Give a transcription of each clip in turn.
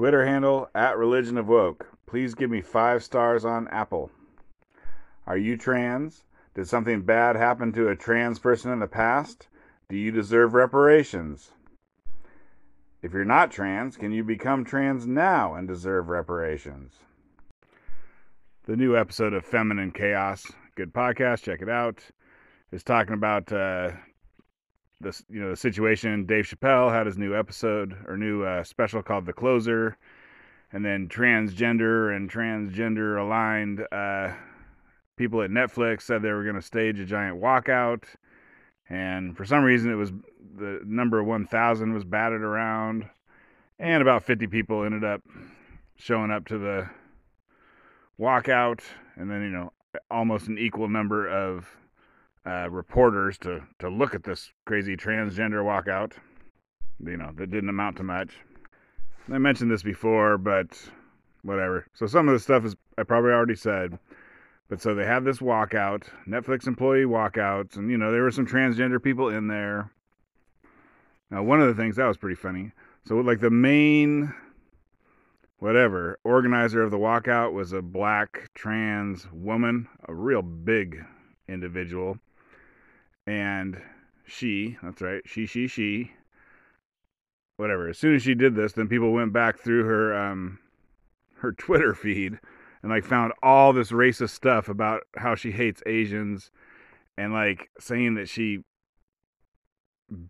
Twitter handle at Religion of Woke. Please give me five stars on Apple. Are you trans? Did something bad happen to a trans person in the past? Do you deserve reparations? If you're not trans, can you become trans now and deserve reparations? The new episode of Feminine Chaos, good podcast, check it out, is talking about uh, this, you know, the situation. Dave Chappelle had his new episode or new uh, special called The Closer, and then transgender and transgender aligned uh, people at Netflix said they were going to stage a giant walkout, and for some reason it was the number 1,000 was batted around, and about 50 people ended up showing up to the walkout, and then you know almost an equal number of uh, reporters to to look at this crazy transgender walkout. You know that didn't amount to much. I mentioned this before, but whatever. So some of the stuff is I probably already said. But so they have this walkout, Netflix employee walkouts, and you know there were some transgender people in there. Now one of the things that was pretty funny. So like the main whatever organizer of the walkout was a black trans woman, a real big individual. And she, that's right, she, she, she, whatever. As soon as she did this, then people went back through her um, her Twitter feed and like found all this racist stuff about how she hates Asians and like saying that she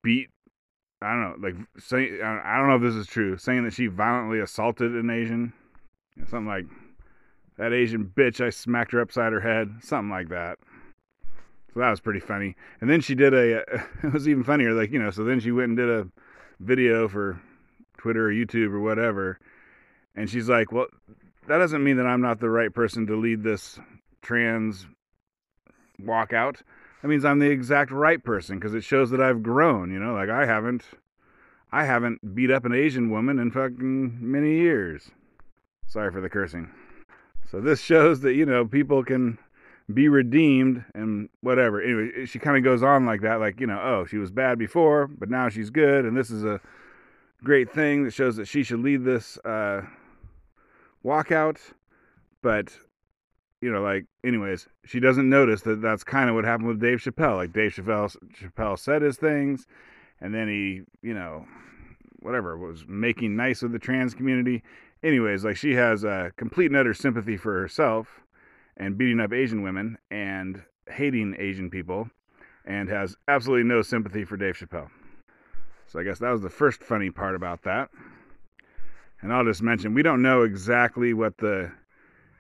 beat I don't know, like saying I don't know if this is true, saying that she violently assaulted an Asian, something like that Asian bitch, I smacked her upside her head, something like that. So that was pretty funny. And then she did a, it was even funnier, like, you know, so then she went and did a video for Twitter or YouTube or whatever. And she's like, well, that doesn't mean that I'm not the right person to lead this trans walkout. That means I'm the exact right person because it shows that I've grown, you know, like I haven't, I haven't beat up an Asian woman in fucking many years. Sorry for the cursing. So this shows that, you know, people can be redeemed and whatever. Anyway, she kind of goes on like that, like, you know, oh, she was bad before, but now she's good, and this is a great thing that shows that she should lead this uh, walkout. But, you know, like, anyways, she doesn't notice that that's kind of what happened with Dave Chappelle. Like, Dave Chappelle, Chappelle said his things, and then he, you know, whatever, was making nice with the trans community. Anyways, like, she has a complete and utter sympathy for herself and beating up Asian women and hating Asian people and has absolutely no sympathy for Dave Chappelle. So I guess that was the first funny part about that. And I'll just mention we don't know exactly what the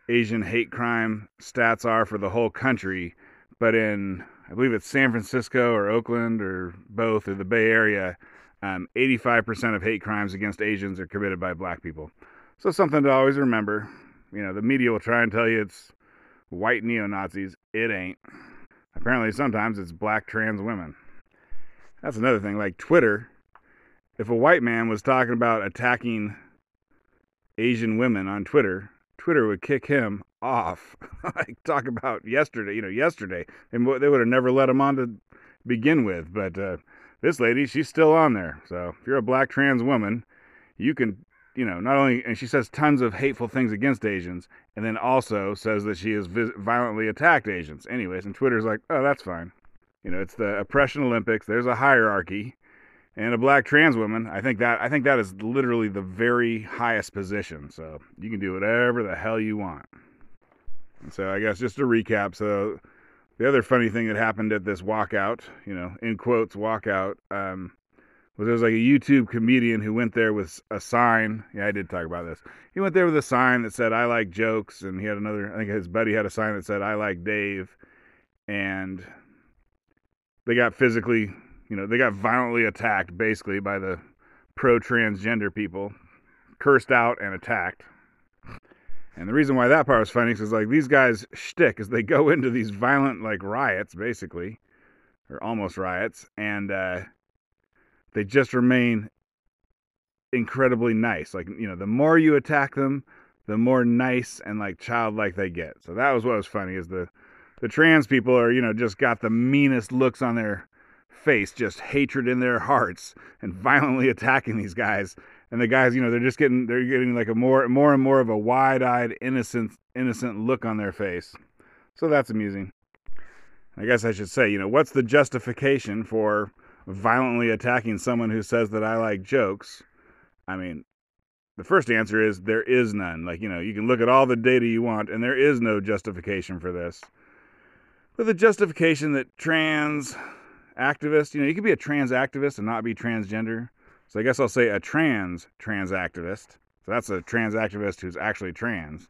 Asian hate crime stats are for the whole country, but in I believe it's San Francisco or Oakland or both or the Bay Area, um, 85% of hate crimes against Asians are committed by black people. So something to always remember. You know, the media will try and tell you it's white neo Nazis. It ain't. Apparently, sometimes it's black trans women. That's another thing. Like Twitter, if a white man was talking about attacking Asian women on Twitter, Twitter would kick him off. like talk about yesterday, you know, yesterday, and they would have never let him on to begin with. But uh, this lady, she's still on there. So if you're a black trans woman, you can you know, not only, and she says tons of hateful things against Asians, and then also says that she has violently attacked Asians. Anyways, and Twitter's like, oh, that's fine. You know, it's the oppression Olympics. There's a hierarchy, and a black trans woman. I think that I think that is literally the very highest position. So you can do whatever the hell you want. And so I guess just to recap, so the other funny thing that happened at this walkout, you know, in quotes walkout, um, was there was like a YouTube comedian who went there with a sign. Yeah, I did talk about this. He went there with a sign that said "I like jokes," and he had another. I think his buddy had a sign that said "I like Dave," and they got physically, you know, they got violently attacked basically by the pro transgender people, cursed out and attacked. And the reason why that part was funny is like these guys' shtick is they go into these violent like riots, basically, or almost riots, and uh, they just remain incredibly nice. Like, you know, the more you attack them, the more nice and like childlike they get. So that was what was funny is the the trans people are, you know, just got the meanest looks on their face, just hatred in their hearts and violently attacking these guys. and the guys, you know, they're just getting they're getting like a more more and more of a wide-eyed innocent innocent look on their face. So that's amusing. I guess I should say, you know, what's the justification for violently attacking someone who says that I like jokes? I mean, the first answer is there is none. Like, you know, you can look at all the data you want and there is no justification for this. But the justification that trans activists, you know, you could be a trans activist and not be transgender. So I guess I'll say a trans trans activist. So that's a trans activist who's actually trans.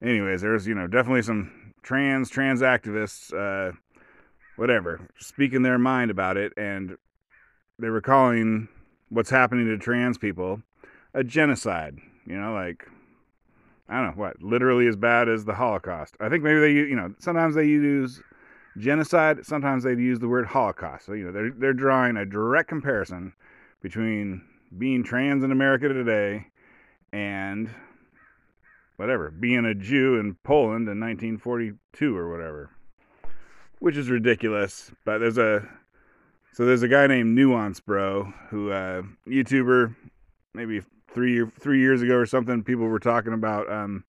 Anyways, there's you know definitely some trans trans activists, uh, whatever, speaking their mind about it, and they were calling what's happening to trans people a genocide. You know, like I don't know what, literally as bad as the Holocaust. I think maybe they, you know, sometimes they use genocide, sometimes they use the word Holocaust. So you know, they're they're drawing a direct comparison between being trans in America today and whatever, being a Jew in Poland in 1942 or whatever, which is ridiculous. But there's a so there's a guy named Nuance Bro who uh, YouTuber maybe three three years ago or something. People were talking about um,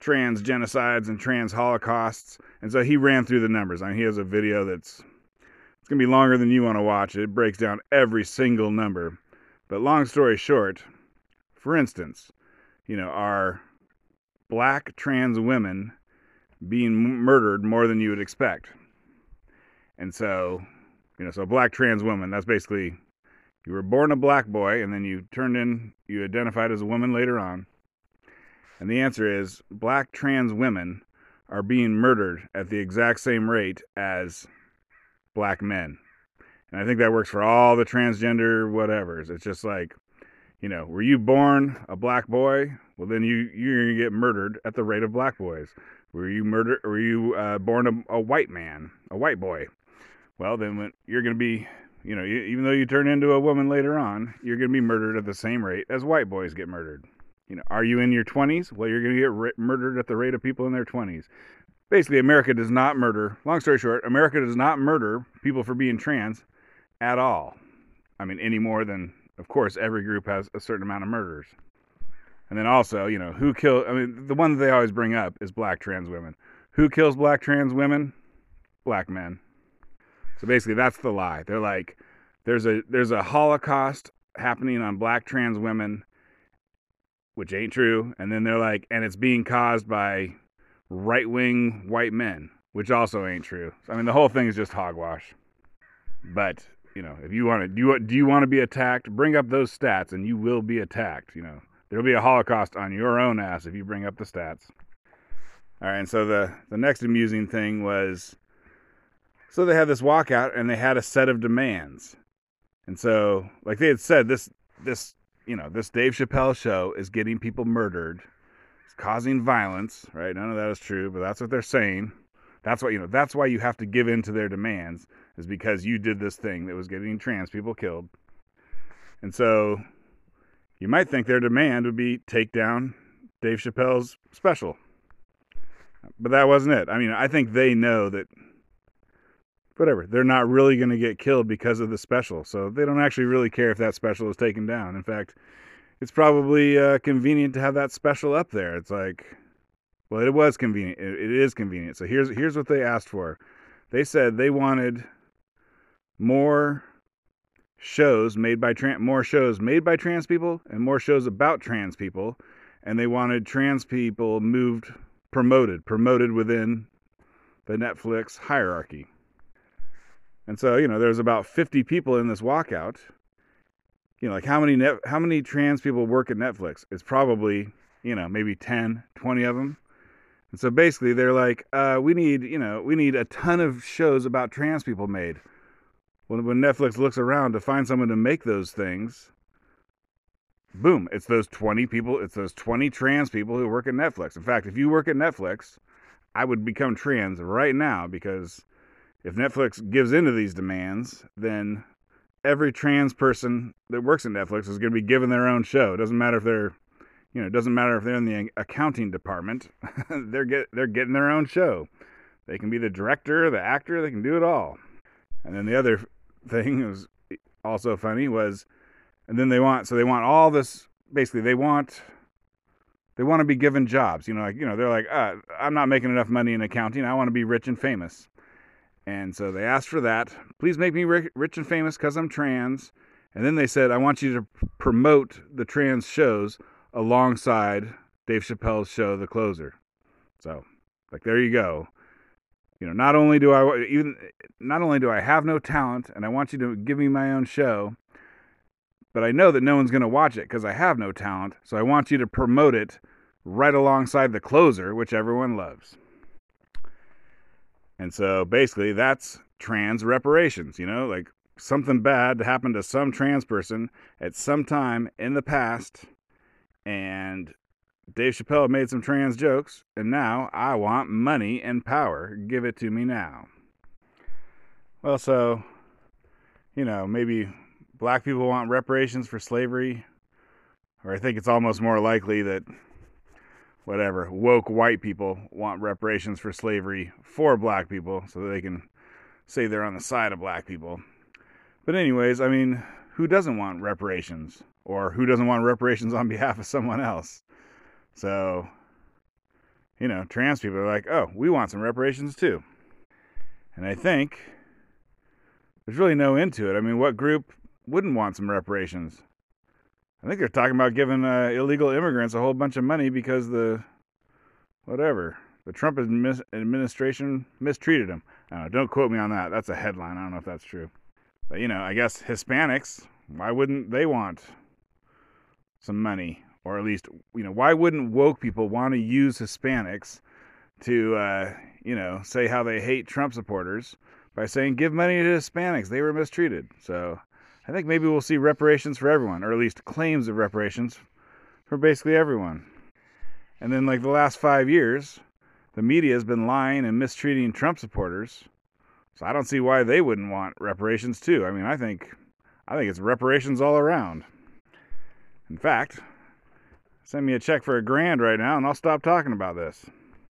trans genocides and trans holocausts, and so he ran through the numbers. I mean, he has a video that's it's to be longer than you want to watch it. It breaks down every single number. But long story short, for instance, you know, are black trans women being murdered more than you would expect? And so, you know, so black trans woman, that's basically you were born a black boy and then you turned in, you identified as a woman later on. And the answer is black trans women are being murdered at the exact same rate as black men. And I think that works for all the transgender whatevers. It's just like, you know, were you born a black boy? Well, then you you're gonna get murdered at the rate of black boys. Were you murdered? Were you uh, born a, a, white man, a white boy? Well, then you're gonna be, you know, even though you turn into a woman later on, you're gonna be murdered at the same rate as white boys get murdered. You know, are you in your 20s? Well, you're gonna get murdered at the rate of people in their 20s basically America does not murder. Long story short, America does not murder people for being trans at all. I mean, any more than, of course, every group has a certain amount of murders. And then also, you know, who killed? I mean, the one that they always bring up is black trans women. Who kills black trans women? Black men. So basically, that's the lie. They're like, there's a there's a Holocaust happening on black trans women, which ain't true. And then they're like, and it's being caused by right wing white men, which also ain't true. I mean, the whole thing is just hogwash. But you know, if you want to, do you, do you want to be attacked? Bring up those stats, and you will be attacked. You know, there'll be a Holocaust on your own ass if you bring up the stats. All right, and so the the next amusing thing was, so they had this walkout, and they had a set of demands, and so like they had said, this this you know this Dave Chappelle show is getting people murdered it's causing violence, right? None of that is true, but that's what they're saying. That's why you know. That's why you have to give in to their demands, is because you did this thing that was getting trans people killed. And so, you might think their demand would be take down Dave Chappelle's special, but that wasn't it. I mean, I think they know that. Whatever, they're not really going to get killed because of the special, so they don't actually really care if that special is taken down. In fact, it's probably uh, convenient to have that special up there. It's like, well, it was convenient. It, it is convenient. So here's here's what they asked for. They said they wanted more shows made by trans more shows made by trans people and more shows about trans people, and they wanted trans people moved promoted promoted within the Netflix hierarchy. And so, you know, there's about 50 people in this walkout you know, like how many net, how many trans people work at Netflix? It's probably, you know, maybe 10, 20 of them. And so basically they're like, uh, we need, you know, we need a ton of shows about trans people made. When, when Netflix looks around to find someone to make those things, boom, it's those 20 people, it's those 20 trans people who work at Netflix. In fact, if you work at Netflix, I would become trans right now because if Netflix gives into these demands, then every trans person that works at Netflix is going to be given their own show. It doesn't matter if they're, you know, it doesn't matter if they're in the accounting department. they're get they're getting their own show. They can be the director, the actor. They can do it all. And then the other thing was also funny was and then they want so they want all this basically they want they want to be given jobs you know like you know they're like uh, i'm not making enough money in accounting i want to be rich and famous and so they asked for that please make me rich and famous because i'm trans and then they said i want you to promote the trans shows alongside dave chappelle's show the closer so like there you go you know not only do i even not only do i have no talent and i want you to give me my own show but I know that no one's going to watch it because I have no talent. So I want you to promote it right alongside the closer, which everyone loves. And so basically, that's trans reparations. You know, like something bad happened to some trans person at some time in the past, and Dave Chappelle made some trans jokes, and now I want money and power. Give it to me now. Well, so, you know, maybe black people want reparations for slavery, or I think it's almost more likely that whatever woke white people want reparations for slavery for black people so that they can say they're on the side of black people. But anyways, I mean, who doesn't want reparations or who doesn't want reparations on behalf of someone else? So, you know, trans people are like, "Oh, we want some reparations too." And I think there's really no end to it. I mean, what group wouldn't want some reparations. I think they're talking about giving uh, illegal immigrants a whole bunch of money because the whatever the Trump administration mistreated them. Don't, don't quote me on that. That's a headline. I don't know if that's true. But you know, I guess Hispanics. Why wouldn't they want some money, or at least you know, why wouldn't woke people want to use Hispanics to uh, you know say how they hate Trump supporters by saying give money to Hispanics? They were mistreated. So I think maybe we'll see reparations for everyone, or at least claims of reparations for basically everyone. And then, like the last five years, the media has been lying and mistreating Trump supporters. So I don't see why they wouldn't want reparations too. I mean, I think I think it's reparations all around. In fact, send me a check for a grand right now and I'll stop talking about this.